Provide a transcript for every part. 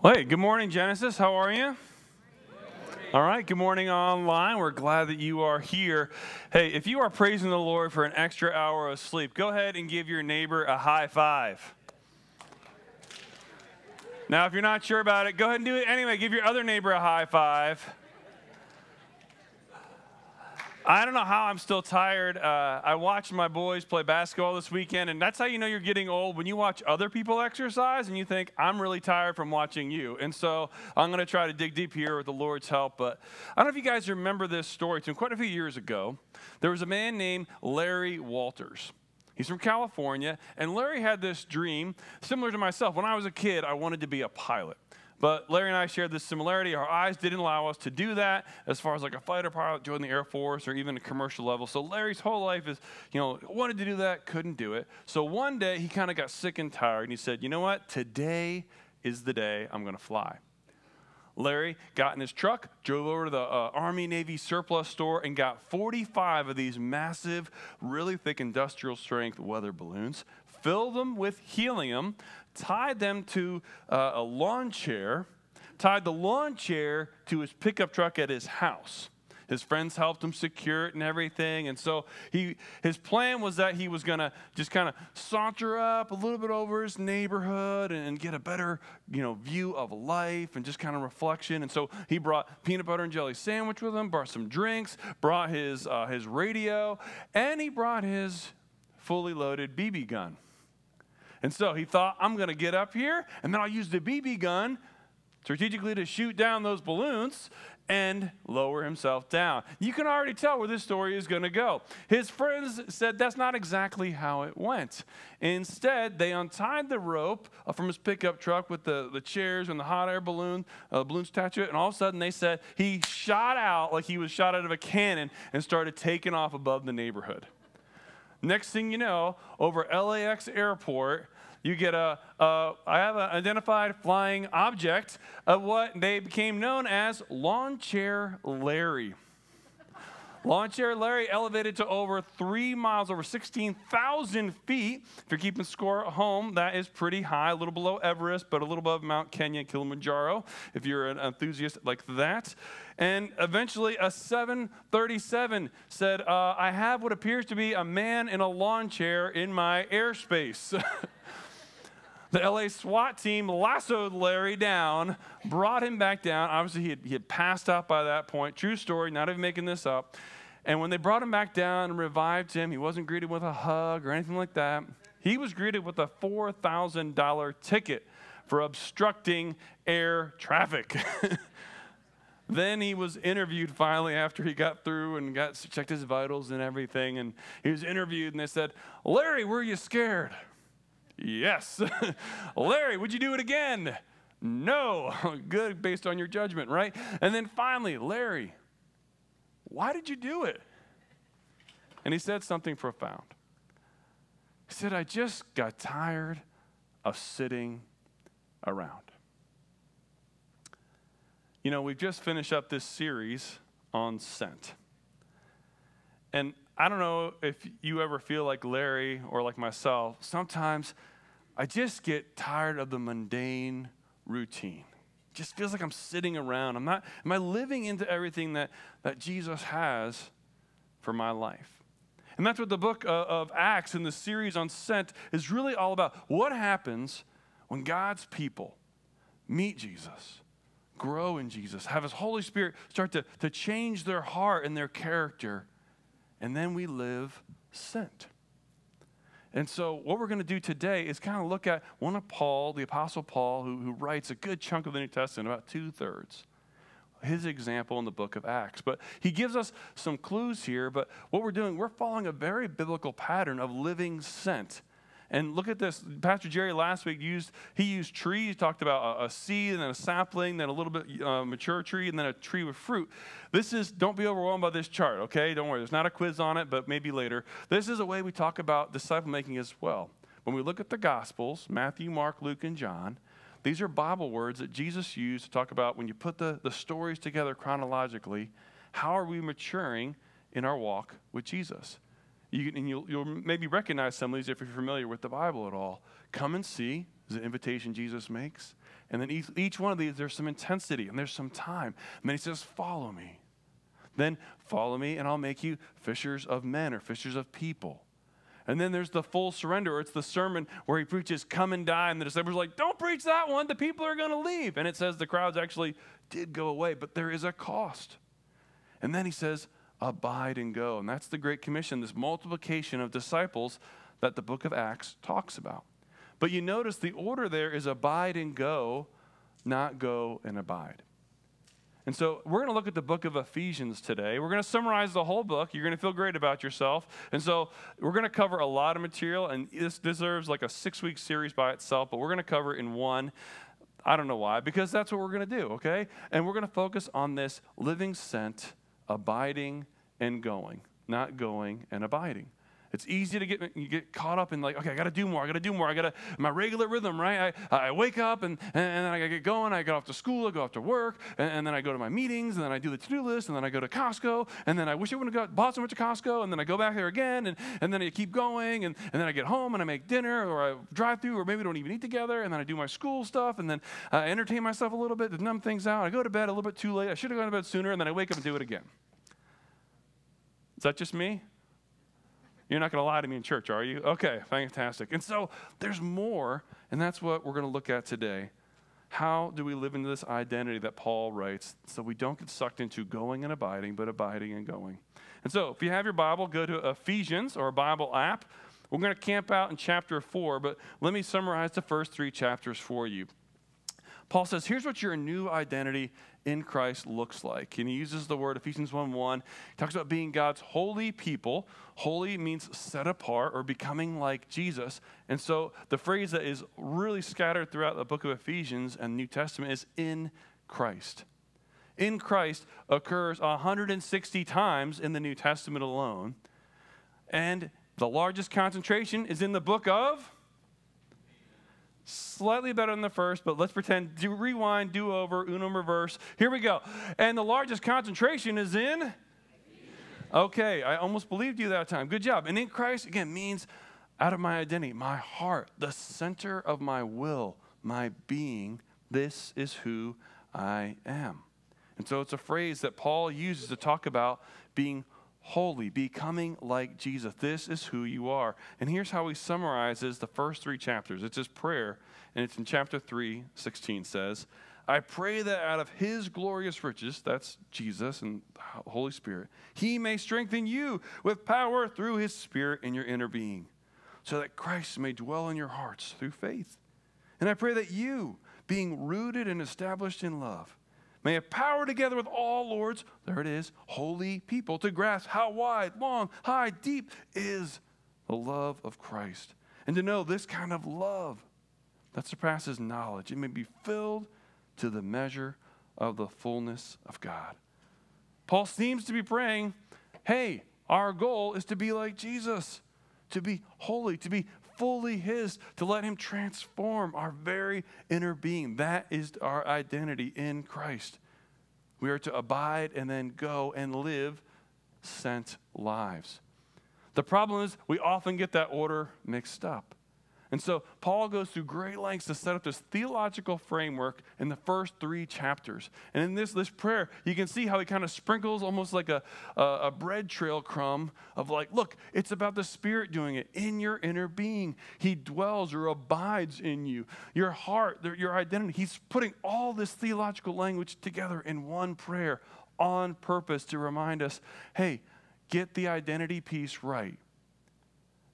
Hey, good morning, Genesis. How are you? All right, good morning online. We're glad that you are here. Hey, if you are praising the Lord for an extra hour of sleep, go ahead and give your neighbor a high five. Now, if you're not sure about it, go ahead and do it anyway. Give your other neighbor a high five. I don't know how I'm still tired. Uh, I watched my boys play basketball this weekend, and that's how you know you're getting old when you watch other people exercise and you think, I'm really tired from watching you. And so I'm going to try to dig deep here with the Lord's help. But I don't know if you guys remember this story. It's quite a few years ago. There was a man named Larry Walters. He's from California, and Larry had this dream similar to myself. When I was a kid, I wanted to be a pilot. But Larry and I shared this similarity. Our eyes didn't allow us to do that as far as like a fighter pilot, join the Air Force, or even a commercial level. So Larry's whole life is, you know, wanted to do that, couldn't do it. So one day he kind of got sick and tired and he said, you know what? Today is the day I'm going to fly. Larry got in his truck, drove over to the uh, Army Navy surplus store, and got 45 of these massive, really thick industrial strength weather balloons, filled them with helium, tied them to uh, a lawn chair, tied the lawn chair to his pickup truck at his house. His friends helped him secure it and everything. And so he, his plan was that he was going to just kind of saunter up a little bit over his neighborhood and, get a better you know, view of life and just kind of reflection. And so he brought peanut butter and jelly sandwich with him, brought some drinks, brought his, uh, his radio, and he brought his fully loaded BB gun. And so he thought, I'm going to get up here, and then I'll use the BB gun strategically to shoot down those balloons and lower himself down. You can already tell where this story is going to go. His friends said that's not exactly how it went. Instead, they untied the rope uh, from his pickup truck with the, the chairs and the hot air balloon, uh, it, and all of a sudden they said he shot out like he was shot out of a cannon and started taking off above the neighborhood. Next thing you know, over LAX airport, you get a, a I have an identified flying object of what they became known as Lawn Chair Larry. Lawn Chair Larry elevated to over three miles, over 16,000 feet. If you're keeping score at home, that is pretty high, a little below Everest, but a little above Mount Kenya, Kilimanjaro, if you're an enthusiast like that. And eventually, a 737 said, uh, I have what appears to be a man in a lawn chair in my airspace. The LA SWAT team lassoed Larry down, brought him back down. Obviously, he had, he had passed out by that point. True story, not even making this up. And when they brought him back down and revived him, he wasn't greeted with a hug or anything like that. He was greeted with a $4,000 ticket for obstructing air traffic. then he was interviewed finally after he got through and got checked his vitals and everything. And he was interviewed, and they said, Larry, were you scared? Yes. Larry, would you do it again? No. Good, based on your judgment, right? And then finally, Larry, why did you do it? And he said something profound. He said, I just got tired of sitting around. You know, we've just finished up this series on Sent. And I don't know if you ever feel like Larry or like myself. Sometimes I just get tired of the mundane routine. It just feels like I'm sitting around. I'm not, am I living into everything that, that Jesus has for my life? And that's what the book of Acts and the series on Sent is really all about. What happens when God's people meet Jesus, grow in Jesus, have His Holy Spirit start to, to change their heart and their character? And then we live sent. And so, what we're going to do today is kind of look at one of Paul, the Apostle Paul, who, who writes a good chunk of the New Testament, about two thirds, his example in the book of Acts. But he gives us some clues here. But what we're doing, we're following a very biblical pattern of living sent. And look at this. Pastor Jerry last week used he used trees. He talked about a, a seed and then a sapling, then a little bit uh, mature tree, and then a tree with fruit. This is don't be overwhelmed by this chart, okay? Don't worry. There's not a quiz on it, but maybe later. This is a way we talk about disciple making as well. When we look at the Gospels, Matthew, Mark, Luke, and John, these are Bible words that Jesus used to talk about when you put the, the stories together chronologically. How are we maturing in our walk with Jesus? You, and you'll, you'll maybe recognize some of these if you're familiar with the Bible at all. Come and see is an invitation Jesus makes. And then each, each one of these, there's some intensity and there's some time. And then he says, Follow me. Then follow me, and I'll make you fishers of men or fishers of people. And then there's the full surrender, or it's the sermon where he preaches, Come and die. And the disciples are like, Don't preach that one. The people are going to leave. And it says the crowds actually did go away, but there is a cost. And then he says, Abide and go. And that's the Great Commission, this multiplication of disciples that the book of Acts talks about. But you notice the order there is abide and go, not go and abide. And so we're going to look at the book of Ephesians today. We're going to summarize the whole book. You're going to feel great about yourself. And so we're going to cover a lot of material, and this deserves like a six week series by itself, but we're going to cover in one. I don't know why, because that's what we're going to do, okay? And we're going to focus on this living sent, abiding, and going, not going and abiding. It's easy to get you get caught up in like, okay, I got to do more. I got to do more. I got to my regular rhythm, right? I, I wake up and, and, and then I get going. I go off to school. I go off to work, and, and then I go to my meetings, and then I do the to-do list, and then I go to Costco, and then I wish I would have got bought so much at Costco, and then I go back there again, and, and then I keep going, and, and then I get home and I make dinner, or I drive through, or maybe don't even eat together, and then I do my school stuff, and then I entertain myself a little bit to numb things out. I go to bed a little bit too late. I should have gone to bed sooner, and then I wake up and do it again. Is that just me? You're not going to lie to me in church, are you? Okay, fantastic. And so there's more, and that's what we're going to look at today. How do we live into this identity that Paul writes so we don't get sucked into going and abiding, but abiding and going? And so if you have your Bible, go to Ephesians or a Bible app. We're going to camp out in chapter 4, but let me summarize the first three chapters for you. Paul says, here's what your new identity in Christ looks like. And he uses the word Ephesians 1 1. He talks about being God's holy people. Holy means set apart or becoming like Jesus. And so the phrase that is really scattered throughout the book of Ephesians and New Testament is in Christ. In Christ occurs 160 times in the New Testament alone. And the largest concentration is in the book of slightly better than the first, but let's pretend, do rewind, do over, Uno reverse. Here we go. And the largest concentration is in? Okay, I almost believed you that time. Good job. And in Christ, again, means out of my identity, my heart, the center of my will, my being. This is who I am. And so it's a phrase that Paul uses to talk about being holy, becoming like Jesus. This is who you are. And here's how he summarizes the first three chapters. It's his prayer, and it's in chapter 3, 16 says, I pray that out of his glorious riches, that's Jesus and Holy Spirit, he may strengthen you with power through his Spirit in your inner being, so that Christ may dwell in your hearts through faith. And I pray that you, being rooted and established in love, may have power together with all Lord's, there it is, holy people to grasp how wide, long, high, deep is the love of Christ. And to know this kind of love that surpasses knowledge. It may be filled to the measure of the fullness of God. Paul seems to be praying, hey, our goal is to be like Jesus, to be holy, to be fully His, to let Him transform our very inner being. That is our identity in Christ. We are to abide and then go and live sent lives. The problem is, we often get that order mixed up. And so Paul goes through great lengths to set up this theological framework in the first three chapters. And in this, this prayer, you can see how he kind of sprinkles almost like a, a, a bread trail crumb of like, look, it's about the Spirit doing it in your inner being. He dwells or abides in you, your heart, your identity. He's putting all this theological language together in one prayer on purpose to remind us hey, get the identity piece right,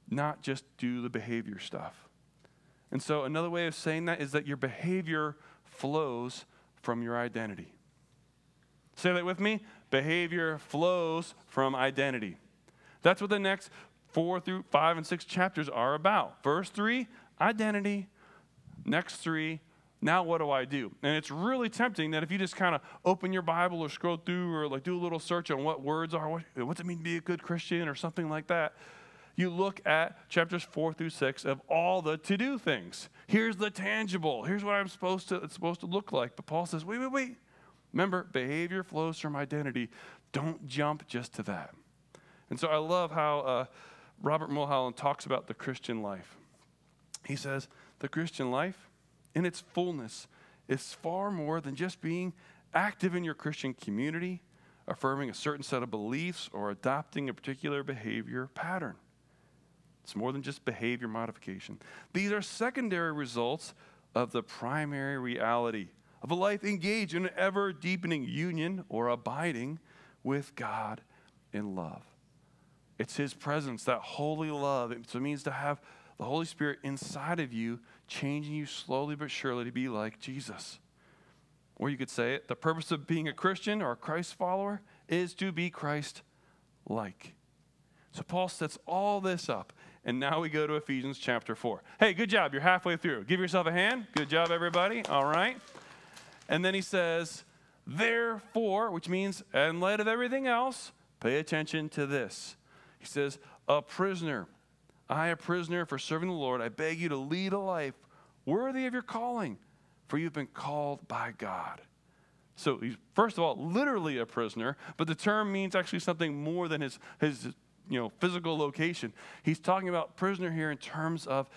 not just do the behavior stuff. And so, another way of saying that is that your behavior flows from your identity. Say that with me. Behavior flows from identity. That's what the next four through five and six chapters are about. Verse three, identity. Next three, now what do I do? And it's really tempting that if you just kind of open your Bible or scroll through or like do a little search on what words are, what, what's it mean to be a good Christian or something like that, you look at chapters four through six of all the to do things. Here's the tangible. Here's what I'm supposed to, it's supposed to look like. But Paul says, wait, wait, wait. Remember, behavior flows from identity. Don't jump just to that. And so I love how uh, Robert Mulholland talks about the Christian life. He says, the Christian life in its fullness is far more than just being active in your Christian community, affirming a certain set of beliefs, or adopting a particular behavior pattern. It's more than just behavior modification. These are secondary results of the primary reality of a life engaged in an ever deepening union or abiding with God in love. It's His presence, that holy love. It means to have the Holy Spirit inside of you, changing you slowly but surely to be like Jesus. Or you could say it the purpose of being a Christian or a Christ follower is to be Christ like. So Paul sets all this up. And now we go to Ephesians chapter 4. Hey, good job. You're halfway through. Give yourself a hand. Good job, everybody. All right. And then he says, Therefore, which means, in light of everything else, pay attention to this. He says, A prisoner I, a prisoner for serving the Lord, I beg you to lead a life worthy of your calling, for you've been called by God. So he's, first of all, literally a prisoner, but the term means actually something more than his, his you know, physical location. He's talking about prisoner here in terms of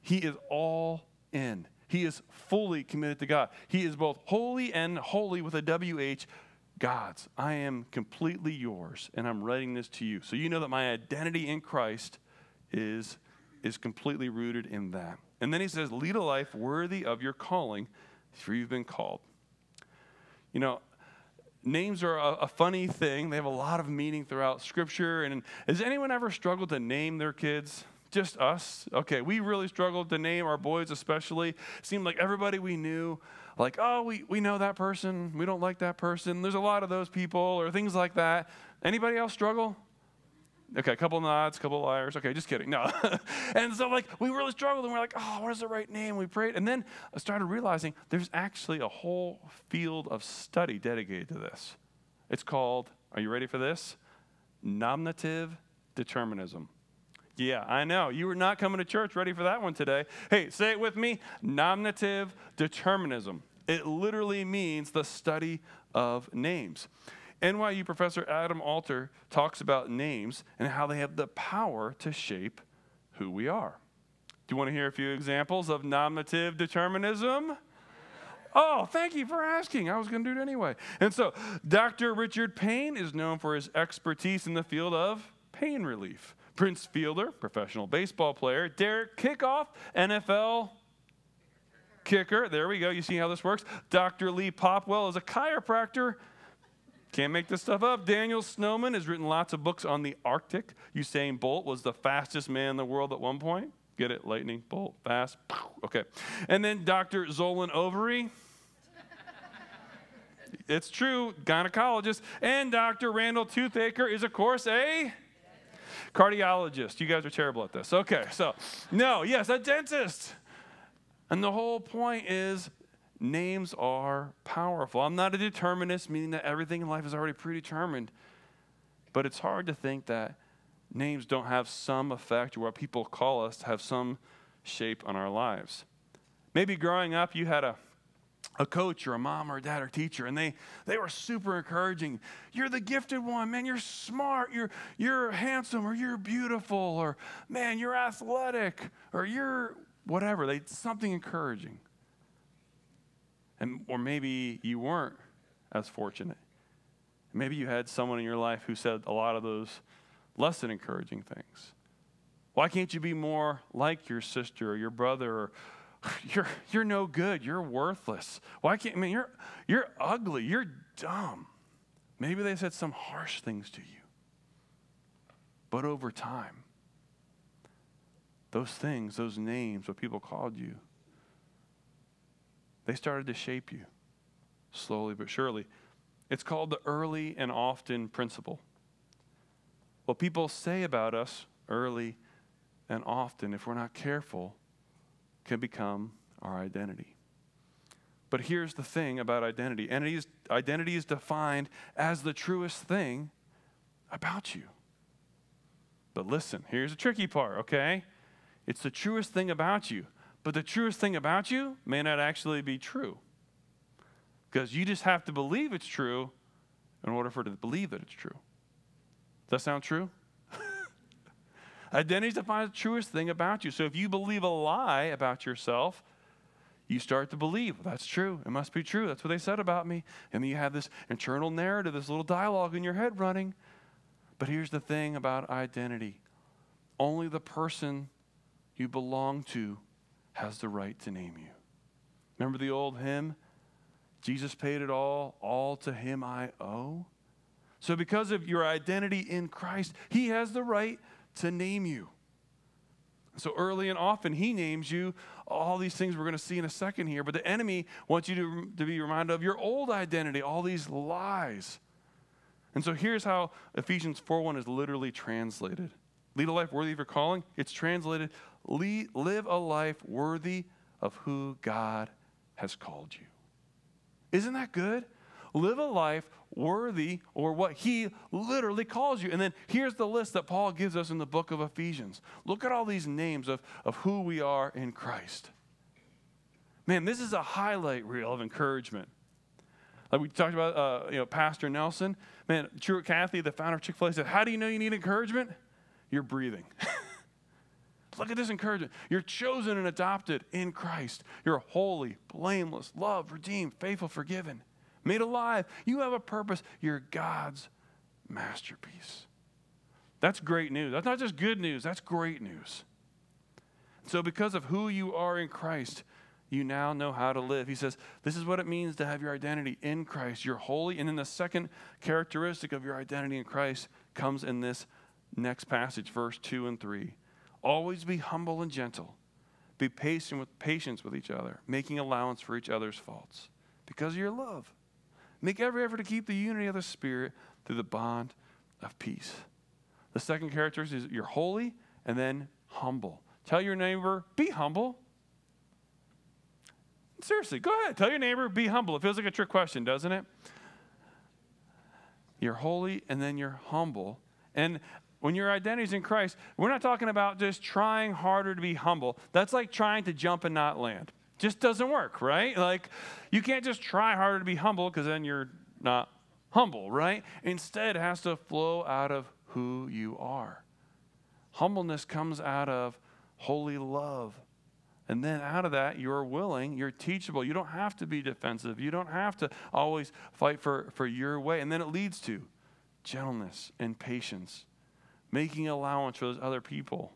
he is all in. He is fully committed to God. He is both holy and holy with a WH, God's. I am completely yours, and I'm writing this to you. So you know that my identity in Christ is, is completely rooted in that. And then he says, lead a life worthy of your calling, for you've been called. You know, names are a, a, funny thing. They have a lot of meaning throughout Scripture. And has anyone ever struggled to name their kids? Just us? Okay, we really struggled to name our boys, especially. Seemed like everybody we knew, like, oh, we, we know that person. We don't like that person. There's a lot of those people, or things like that. Anybody else struggle? Okay, a couple nods, a couple liars. Okay, just kidding. No. and so, like, we really struggled and we're like, oh, what is the right name? We prayed. And then I started realizing there's actually a whole field of study dedicated to this. It's called, are you ready for this? Nominative determinism. Yeah, I know. You were not coming to church ready for that one today. Hey, say it with me nominative determinism. It literally means the study of names. NYU professor Adam Alter talks about names and how they have the power to shape who we are. Do you want to hear a few examples of nominative determinism? Oh, thank you for asking. I was going to do it anyway. And so, Dr. Richard Payne is known for his expertise in the field of pain relief. Prince Fielder, professional baseball player. Derek Kickoff, NFL kicker. There we go. You see how this works? Dr. Lee Popwell is a chiropractor can't make this stuff up. Daniel Snowman has written lots of books on the Arctic. Usain Bolt was the fastest man in the world at one point. Get it? Lightning, bolt, fast. Okay. And then Dr. Zolan Ovary. it's true, gynecologist. And Dr. Randall Toothaker is, of course, a cardiologist. You guys are terrible at this. Okay, so, no, yes, a dentist. And the whole point is Names are powerful. I'm not a determinist, meaning that everything in life is already predetermined. But it's hard to think that names don't have some effect, or what people call us have some shape on our lives. Maybe growing up, you had a a coach or a mom or a dad or teacher and they they were super encouraging you're the gifted one man you're smart you're you're handsome or you're beautiful or man you're athletic or you're whatever they something encouraging and, or maybe you weren't as fortunate. Maybe you had someone in your life who said a lot of those less than encouraging things. Why can't you be more like your sister or your brother or you're, you're no good. You're worthless. Why can't, I mean, you're, you're ugly. You're dumb. Maybe they said some harsh things to you. But over time, those things, those names, what people called you, they started to shape you slowly but surely. It's called the early and often principle. What people say about us early and often, if we're not careful, can become our identity. But here's the thing about identity identity is, identity is defined as the truest thing about you. But listen, here's the tricky part, okay? It's the truest thing about you. But the truest thing about you may not actually be true. Because you just have to believe it's true in order for it to believe that it's true. Does that sound true? Identity defines the truest thing about you. So if you believe a lie about yourself, you start to believe that's true. It must be true. That's what they said about me. And then you have this internal narrative, this little dialogue in your head running. But here's the thing about identity only the person you belong to has the right to name you. Remember the old hymn? Jesus paid it all, all to him I owe. So, because of your identity in Christ, he has the right to name you. So early and often, he names you all these things we're going to see in a second here. But the enemy wants you to, to be reminded of your old identity, all these lies. And so here's how Ephesians 4 1 is literally translated. Lead a life worthy of your calling. It's translated, live a life worthy of who God has called you. Isn't that good? Live a life worthy or what he literally calls you. And then here's the list that Paul gives us in the book of Ephesians. Look at all these names of, of who we are in Christ. Man, this is a highlight reel of encouragement. Like we talked about, uh, you know, Pastor Nelson. Man, Truett Cathy, the founder of Chick fil A, said, How do you know you need encouragement? You're breathing. Look at this encouragement. You're chosen and adopted in Christ. You're holy, blameless, loved, redeemed, faithful, forgiven made alive. You have a purpose. You're God's masterpiece. That's great news. That's not just good news, that's great news. So, because of who you are in Christ, you now know how to live. He says, This is what it means to have your identity in Christ. You're holy. And then the second characteristic of your identity in Christ comes in this next passage, verse 2 and 3. Always be humble and gentle. Be patient with patience with each other, making allowance for each other's faults because of your love. Make every effort to keep the unity of the Spirit through the bond of peace. The second characteristic is you're holy and then humble. Tell your neighbor, be humble. Seriously, go ahead. Tell your neighbor, be humble. It feels like a trick question, doesn't it? You're holy and then you're humble. And when your identity is in Christ, we're not talking about just trying harder to be humble. That's like trying to jump and not land. Just doesn't work, right? Like, you can't just try harder to be humble because then you're not humble, right? Instead, it has to flow out of who you are. Humbleness comes out of holy love. And then out of that, you're willing, you're teachable. You don't have to be defensive. You don't have to always fight for, for your way. And then it leads to gentleness and patience, making allowance for those other people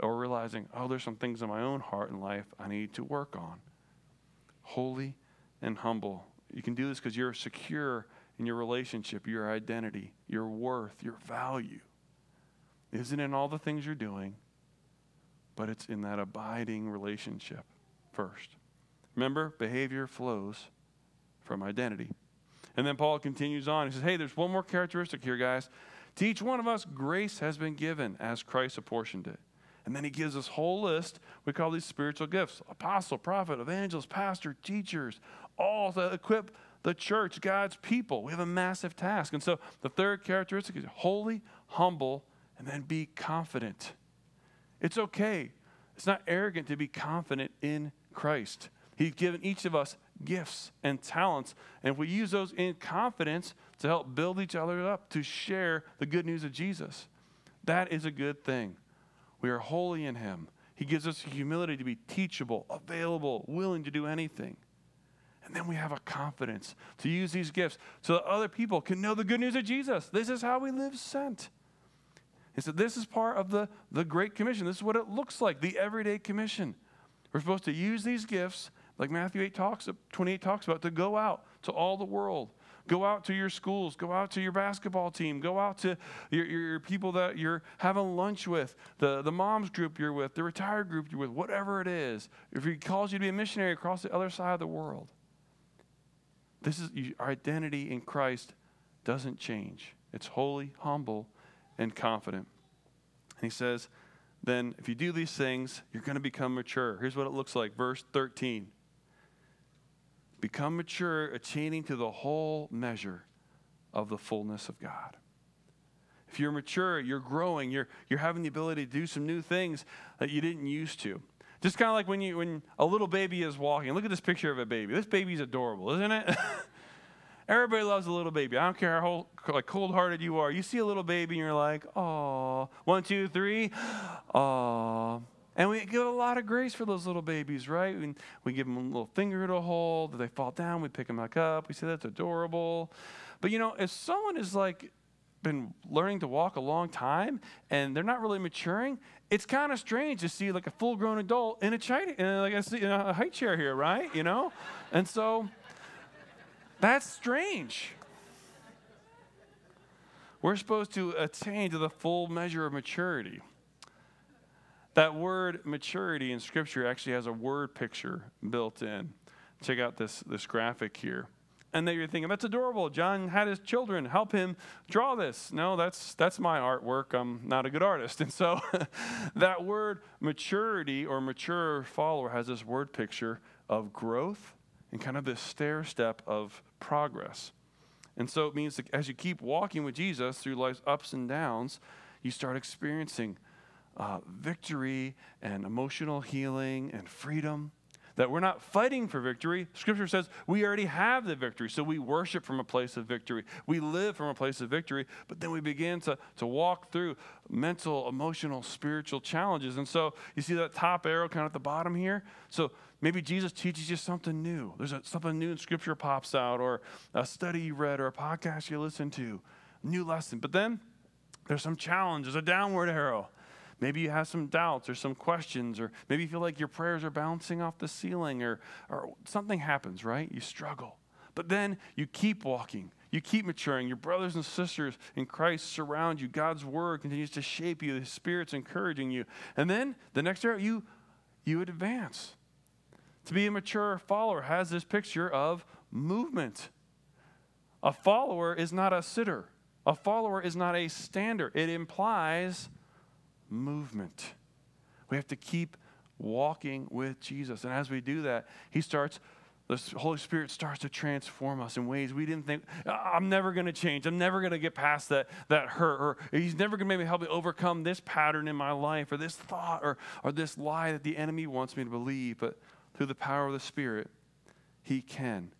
or realizing, oh, there's some things in my own heart and life I need to work on. Holy and humble. You can do this because you're secure in your relationship, your identity, your worth, your value. Isn't in all the things you're doing, but it's in that abiding relationship first. Remember, behavior flows from identity. And then Paul continues on. He says, Hey, there's one more characteristic here, guys. To each one of us, grace has been given as Christ apportioned it. And then he gives us whole list. We call these spiritual gifts apostle, prophet, evangelist, pastor, teachers, all to equip the church, God's people. We have a massive task. And so the third characteristic is holy, humble, and then be confident. It's okay. It's not arrogant to be confident in Christ. He's given each of us gifts and talents. And if we use those in confidence to help build each other up, to share the good news of Jesus, that is a good thing. We are holy in Him. He gives us humility to be teachable, available, willing to do anything. And then we have a confidence to use these gifts so that other people can know the good news of Jesus. This is how we live sent. And so this is part of the, the Great Commission. This is what it looks like, the everyday commission. We're supposed to use these gifts, like Matthew 8 talks, 28 talks about, to go out to all the world Go out to your schools, go out to your basketball team, go out to your, your people that you're having lunch with, the, the moms group you're with, the retired group you're with, whatever it is. If he calls you to be a missionary across the other side of the world, this is our identity in Christ doesn't change. It's holy, humble, and confident. And he says, then if you do these things, you're going to become mature. Here's what it looks like. Verse 13. Become mature, attaining to the whole measure of the fullness of God. If you're mature, you're growing, you're, you're having the ability to do some new things that you didn't used to. Just kind of like when you when a little baby is walking. Look at this picture of a baby. This baby's adorable, isn't it? Everybody loves a little baby. I don't care how like cold-hearted you are. You see a little baby and you're like, oh, one, two, three, oh. And we give a lot of grace for those little babies, right? And we give them a little finger to hold. They fall down, we pick them back up. We say that's adorable. But you know, if someone is like been learning to walk a long time and they're not really maturing, it's kind of strange to see like a full-grown adult in a, chi- like a, in a high chair here, right? You know, and so that's strange. We're supposed to attain to the full measure of maturity. That word maturity in Scripture actually has a word picture built in. Check out this, this graphic here. And then you're thinking, that's adorable. John had his children help him draw this. No, that's, that's my artwork. I'm not a good artist. And so that word maturity or mature follower has this word picture of growth and kind of this stair step of progress. And so it means that as you keep walking with Jesus through life's ups and downs, you start experiencing uh, victory and emotional healing and freedom. That we're not fighting for victory. Scripture says we already have the victory. So we worship from a place of victory. We live from a place of victory, but then we begin to, to walk through mental, emotional, spiritual challenges. And so you see that top arrow kind of at the bottom here? So maybe Jesus teaches you something new. There's a, something new in Scripture pops out, or a study you read, or a podcast you listen to, new lesson. But then there's some challenge, there's a downward arrow. Maybe you have some doubts or some questions, or maybe you feel like your prayers are bouncing off the ceiling, or, or something happens, right? You struggle. But then you keep walking, you keep maturing. Your brothers and sisters in Christ surround you. God's word continues to shape you, the Spirit's encouraging you. And then the next year, you, you advance. To be a mature follower has this picture of movement. A follower is not a sitter. A follower is not a stander. It implies movement. We have to keep walking with Jesus. And as we do that, He starts, the Holy Spirit starts to transform us in ways we didn't think, I'm never going to change. I'm never going to get past that, that hurt. Or He's never going to maybe help me overcome this pattern in my life or this thought or, or this lie that the enemy wants me to believe. But through the power of the Spirit, He can.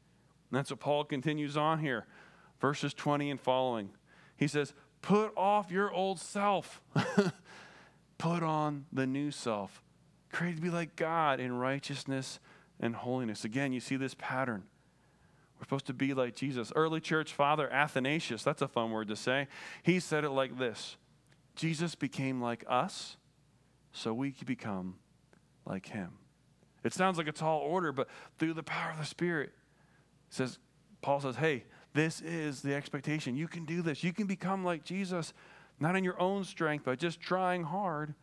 And that's what Paul continues on here, verses 20 and following. He says, Put off your old self. Put on the new self, created to be like God in righteousness and holiness. Again, you see this pattern. We're supposed to be like Jesus. Early church father Athanasius, that's a fun word to say. He said it like this Jesus became like us, so we could become like him. It sounds like a tall order, but through the power of the Spirit, says Paul says, hey, this is the expectation. You can do this. You can become like Jesus not in your own strength by just trying hard,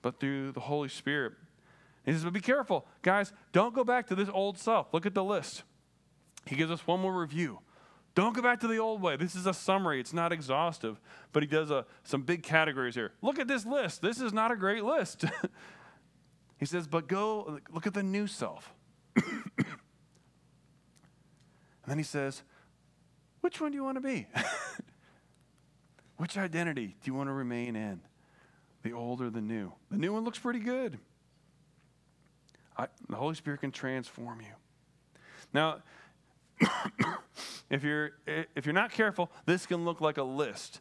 but through the Holy Spirit. He says, but be careful, guys, don't go back to this old self. Look at the list. He gives us one more review. Don't go back to the old way. This is a summary, it's not exhaustive, but he does a, some big categories here. Look at this list. This is not a great list. he says, but go look at the new self. and then he says, which one do you want to be? Which identity do you want to remain in? The old or the new? The new one looks pretty good. I, the Holy Spirit can transform you. Now, if you're if you're not careful, this can look like a list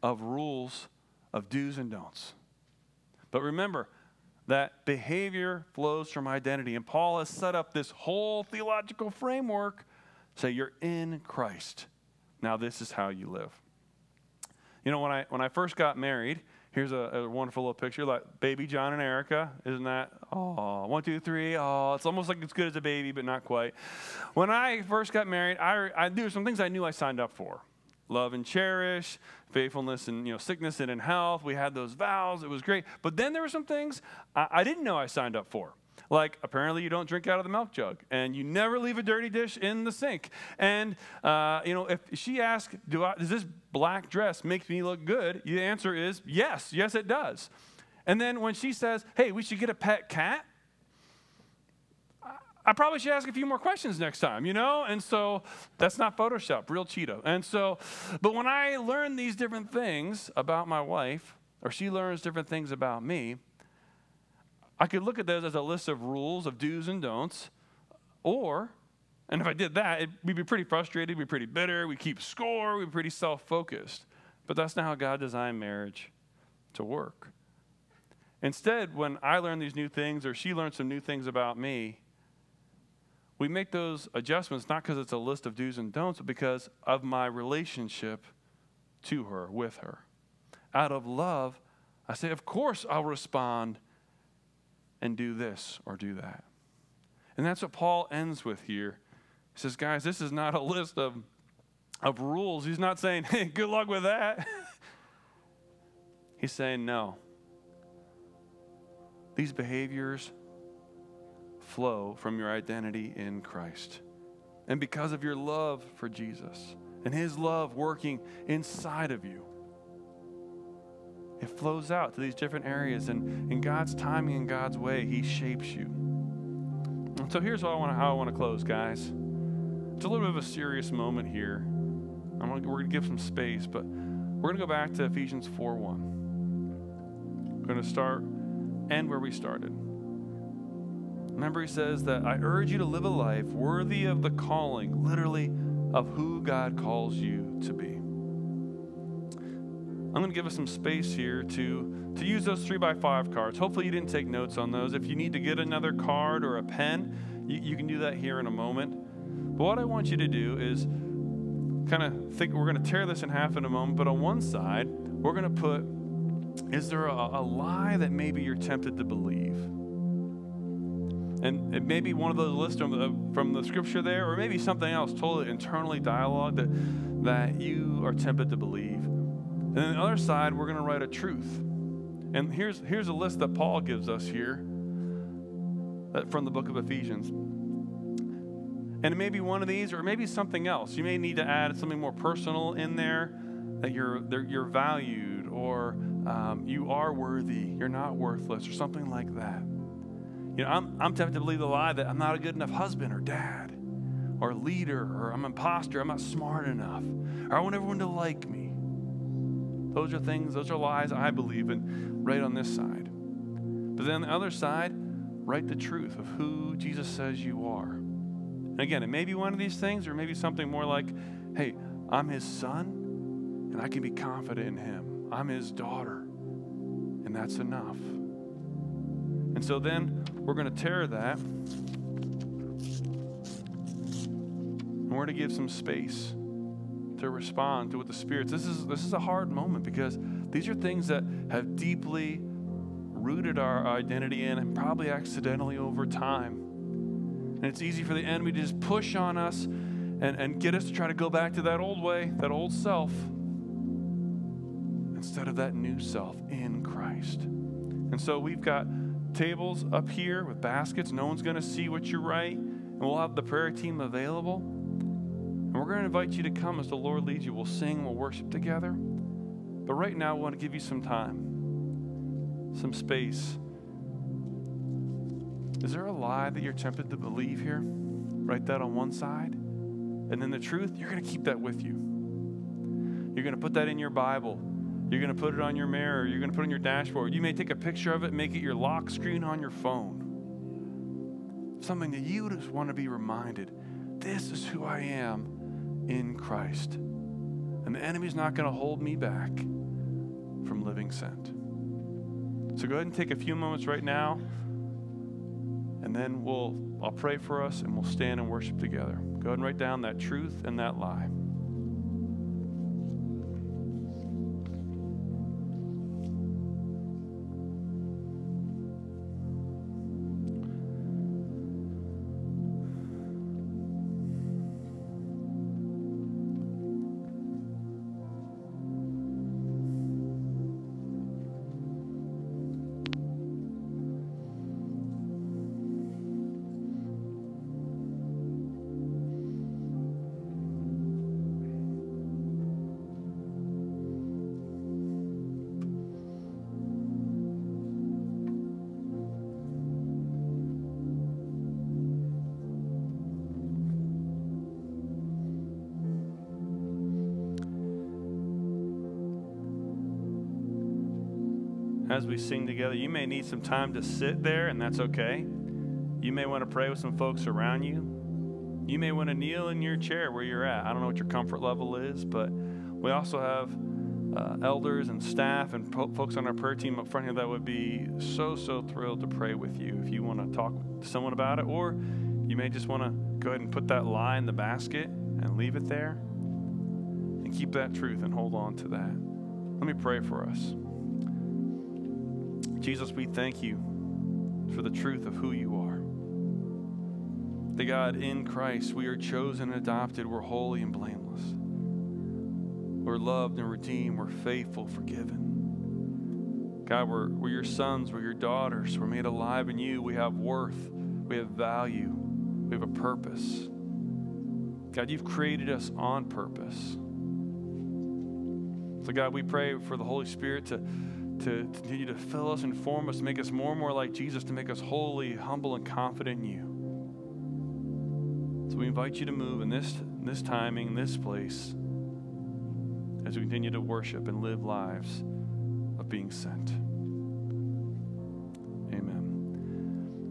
of rules of do's and don'ts. But remember that behavior flows from identity, and Paul has set up this whole theological framework. Say you're in Christ. Now this is how you live. You know, when I when I first got married, here's a, a wonderful little picture, like baby John and Erica. Isn't that? Oh, one, two, three. Oh, it's almost like it's good as a baby, but not quite. When I first got married, I, I there were some things I knew I signed up for. Love and cherish, faithfulness and you know sickness and in health. We had those vows. It was great. But then there were some things I, I didn't know I signed up for. Like, apparently, you don't drink out of the milk jug, and you never leave a dirty dish in the sink. And, uh, you know, if she asks, Do I, Does this black dress make me look good? The answer is yes, yes, it does. And then when she says, Hey, we should get a pet cat, I probably should ask a few more questions next time, you know? And so that's not Photoshop, real Cheeto. And so, but when I learn these different things about my wife, or she learns different things about me, I could look at those as a list of rules, of do's and don'ts, or And if I did that, it, we'd be pretty frustrated, we'd be pretty bitter, we'd keep score, we'd be pretty self focused. But that's not how God designed marriage to work. Instead, when I learn these new things or she learns some new things about me, we make those adjustments not because it's a list of do's and don'ts, but because of my relationship to her, with her. Out of love, I say, Of course, I'll respond and do this or do that. And that's what Paul ends with here. He says, Guys, this is not a list of, of rules. He's not saying, Hey, good luck with that. He's saying, No. These behaviors flow from your identity in Christ. And because of your love for Jesus and His love working inside of you, it flows out to these different areas. And in God's timing and God's way, He shapes you. And so here's how I want to, how I want to close, guys. It's a little bit of a serious moment here. Gonna, we're going to give some space, but we're going to go back to Ephesians 4 1. We're going to start, end where we started. Remember, he says that I urge you to live a life worthy of the calling, literally, of who God calls you to be. I'm going to give us some space here to, to use those three by five cards. Hopefully, you didn't take notes on those. If you need to get another card or a pen, you, you can do that here in a moment. But what I want you to do is kind of think we're going to tear this in half in a moment, but on one side, we're going to put is there a, a lie that maybe you're tempted to believe? And it may be one of those lists from the, from the scripture there, or maybe something else, totally internally dialogue that, that you are tempted to believe. And on the other side, we're going to write a truth. And here's, here's a list that Paul gives us here that, from the book of Ephesians. And it may be one of these, or maybe something else. You may need to add something more personal in there that you're, you're valued, or um, you are worthy, you're not worthless, or something like that. You know, I'm, I'm tempted to believe the lie that I'm not a good enough husband or dad or leader or I'm an imposter, I'm not smart enough, or I want everyone to like me. Those are things, those are lies I believe in right on this side. But then on the other side, write the truth of who Jesus says you are. And again, it may be one of these things, or maybe something more like, hey, I'm his son, and I can be confident in him. I'm his daughter, and that's enough. And so then we're going to tear that. And we're going to give some space to respond to what the Spirit's. This is this is a hard moment because these are things that have deeply rooted our identity in and probably accidentally over time. And it's easy for the enemy to just push on us and, and get us to try to go back to that old way, that old self, instead of that new self in Christ. And so we've got tables up here with baskets. No one's going to see what you write. And we'll have the prayer team available. And we're going to invite you to come as the Lord leads you. We'll sing, we'll worship together. But right now, we want to give you some time, some space. Is there a lie that you're tempted to believe here? Write that on one side. And then the truth, you're going to keep that with you. You're going to put that in your Bible. You're going to put it on your mirror. You're going to put it on your dashboard. You may take a picture of it, make it your lock screen on your phone. Something that you just want to be reminded this is who I am in Christ. And the enemy's not going to hold me back from living sent. So go ahead and take a few moments right now, and then we'll I'll pray for us and we'll stand and worship together. Go ahead and write down that truth and that lie. As we sing together, you may need some time to sit there, and that's okay. You may want to pray with some folks around you. You may want to kneel in your chair where you're at. I don't know what your comfort level is, but we also have uh, elders and staff and po- folks on our prayer team up front here that would be so, so thrilled to pray with you if you want to talk to someone about it, or you may just want to go ahead and put that lie in the basket and leave it there and keep that truth and hold on to that. Let me pray for us. Jesus, we thank you for the truth of who you are. The God, in Christ, we are chosen and adopted. We're holy and blameless. We're loved and redeemed. We're faithful, forgiven. God, we're, we're your sons. We're your daughters. We're made alive in you. We have worth. We have value. We have a purpose. God, you've created us on purpose. So, God, we pray for the Holy Spirit to, to, continue to fill us and form us, to make us more and more like Jesus, to make us holy, humble, and confident in you. So we invite you to move in this, in this timing, in this place, as we continue to worship and live lives of being sent.